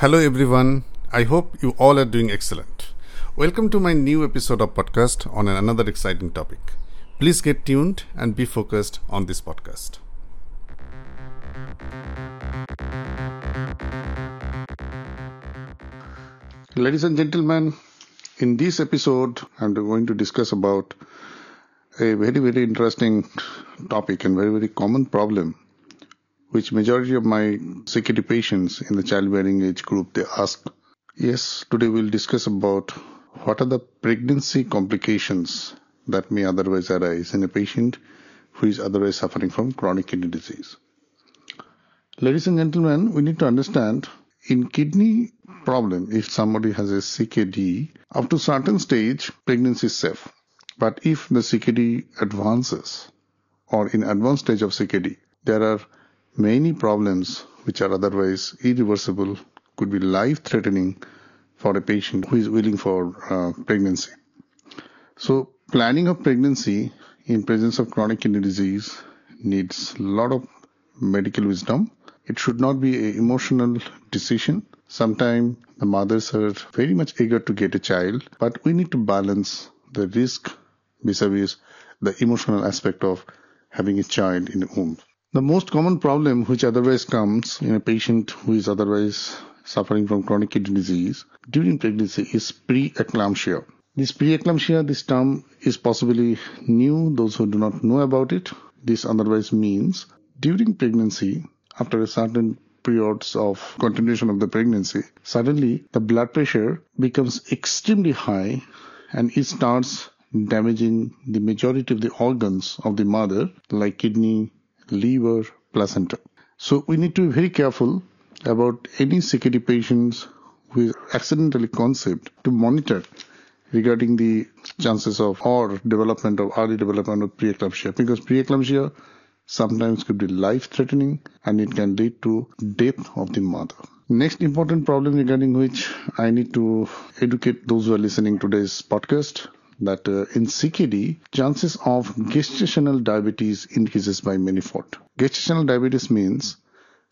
Hello everyone. I hope you all are doing excellent. Welcome to my new episode of podcast on another exciting topic. Please get tuned and be focused on this podcast. Ladies and gentlemen, in this episode I'm going to discuss about a very very interesting topic and very very common problem which majority of my CKD patients in the childbearing age group they ask. Yes, today we'll discuss about what are the pregnancy complications that may otherwise arise in a patient who is otherwise suffering from chronic kidney disease. Ladies and gentlemen, we need to understand in kidney problem, if somebody has a CKD, up to certain stage, pregnancy is safe. But if the CKD advances or in advanced stage of CKD, there are Many problems which are otherwise irreversible could be life threatening for a patient who is willing for uh, pregnancy. So planning of pregnancy in presence of chronic kidney disease needs a lot of medical wisdom. It should not be an emotional decision. Sometimes the mothers are very much eager to get a child, but we need to balance the risk vis-a-vis the emotional aspect of having a child in the womb. The most common problem which otherwise comes in a patient who is otherwise suffering from chronic kidney disease during pregnancy is preeclampsia. This preeclampsia, this term is possibly new, those who do not know about it. This otherwise means during pregnancy, after a certain periods of continuation of the pregnancy, suddenly the blood pressure becomes extremely high and it starts damaging the majority of the organs of the mother like kidney, liver, placenta. So we need to be very careful about any CKD patients who accidentally conceived to monitor regarding the chances of or development of early development of preeclampsia because preeclampsia sometimes could be life threatening and it can lead to death of the mother. Next important problem regarding which I need to educate those who are listening to today's podcast that uh, in CKD, chances of gestational diabetes increases by manifold. Gestational diabetes means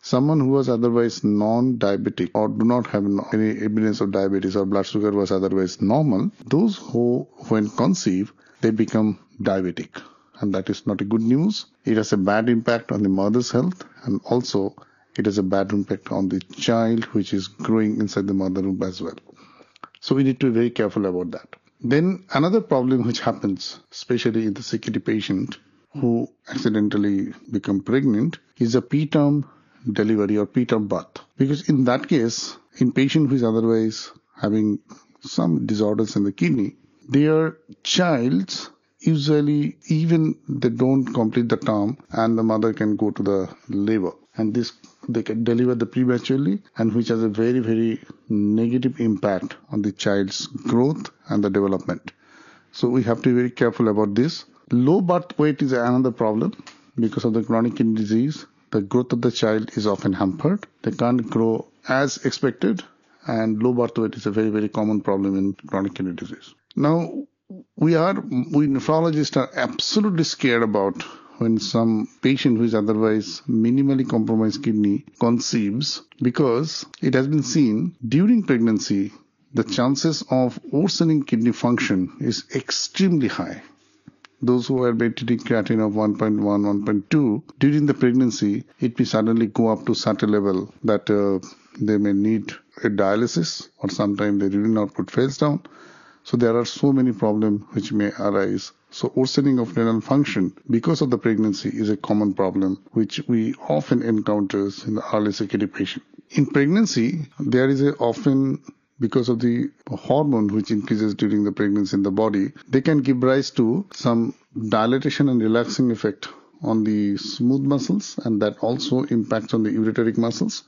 someone who was otherwise non-diabetic or do not have any evidence of diabetes or blood sugar was otherwise normal, those who, when conceive, they become diabetic. And that is not a good news. It has a bad impact on the mother's health and also it has a bad impact on the child which is growing inside the mother womb as well. So we need to be very careful about that. Then another problem which happens, especially in the CKD patient who accidentally become pregnant, is a preterm delivery or preterm birth. Because in that case, in patient who is otherwise having some disorders in the kidney, their child's usually even they don't complete the term and the mother can go to the labor and this they can deliver the prematurely and which has a very very negative impact on the child's growth and the development. So we have to be very careful about this. Low birth weight is another problem. Because of the chronic kidney disease the growth of the child is often hampered. They can't grow as expected. And low birth weight is a very very common problem in chronic kidney disease. Now we are we nephrologists are absolutely scared about when some patient who is otherwise minimally compromised kidney conceives because it has been seen during pregnancy the chances of worsening kidney function is extremely high. Those who are maintaining creatinine of 1.1, 1.2 during the pregnancy, it may suddenly go up to such a level that uh, they may need a dialysis or sometimes the urine output fails down. So there are so many problems which may arise so worsening of renal function because of the pregnancy is a common problem which we often encounter in the early CKD patient. In pregnancy, there is a often because of the hormone which increases during the pregnancy in the body, they can give rise to some dilatation and relaxing effect on the smooth muscles and that also impacts on the ureteric muscles.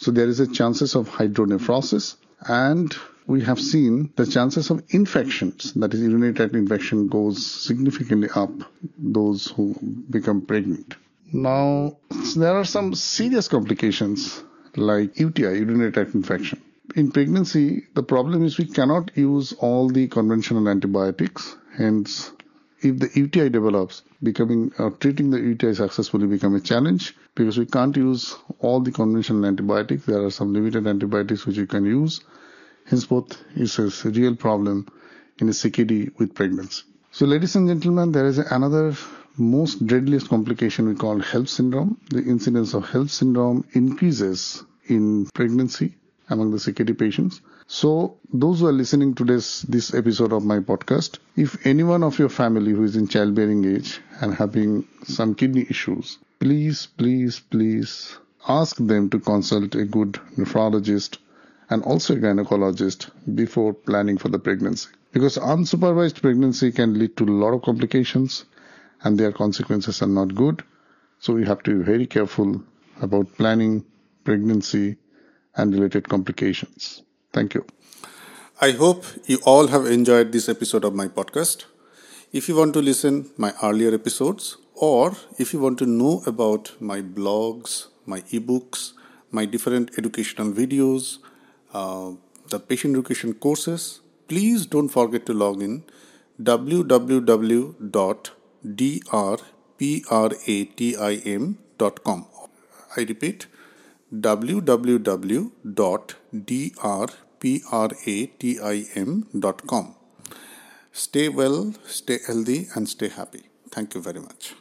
So there is a chances of hydronephrosis and we have seen the chances of infections, that is urinary tract infection goes significantly up those who become pregnant. Now, there are some serious complications like UTI, urinary tract infection. In pregnancy, the problem is we cannot use all the conventional antibiotics. Hence, if the UTI develops, becoming or treating the UTI successfully become a challenge because we can't use all the conventional antibiotics. There are some limited antibiotics which you can use. Henceforth, is a real problem in a CKD with pregnancy. So, ladies and gentlemen, there is another most deadliest complication we call HELLP syndrome. The incidence of HELLP syndrome increases in pregnancy among the CKD patients. So, those who are listening to this, this episode of my podcast, if anyone of your family who is in childbearing age and having some kidney issues, please, please, please ask them to consult a good nephrologist and also a gynecologist before planning for the pregnancy. Because unsupervised pregnancy can lead to a lot of complications and their consequences are not good. So we have to be very careful about planning pregnancy and related complications. Thank you. I hope you all have enjoyed this episode of my podcast. If you want to listen my earlier episodes or if you want to know about my blogs, my ebooks, my different educational videos, uh, the patient education courses, please don't forget to log in www.drpratim.com. I repeat www.drpratim.com. Stay well, stay healthy, and stay happy. Thank you very much.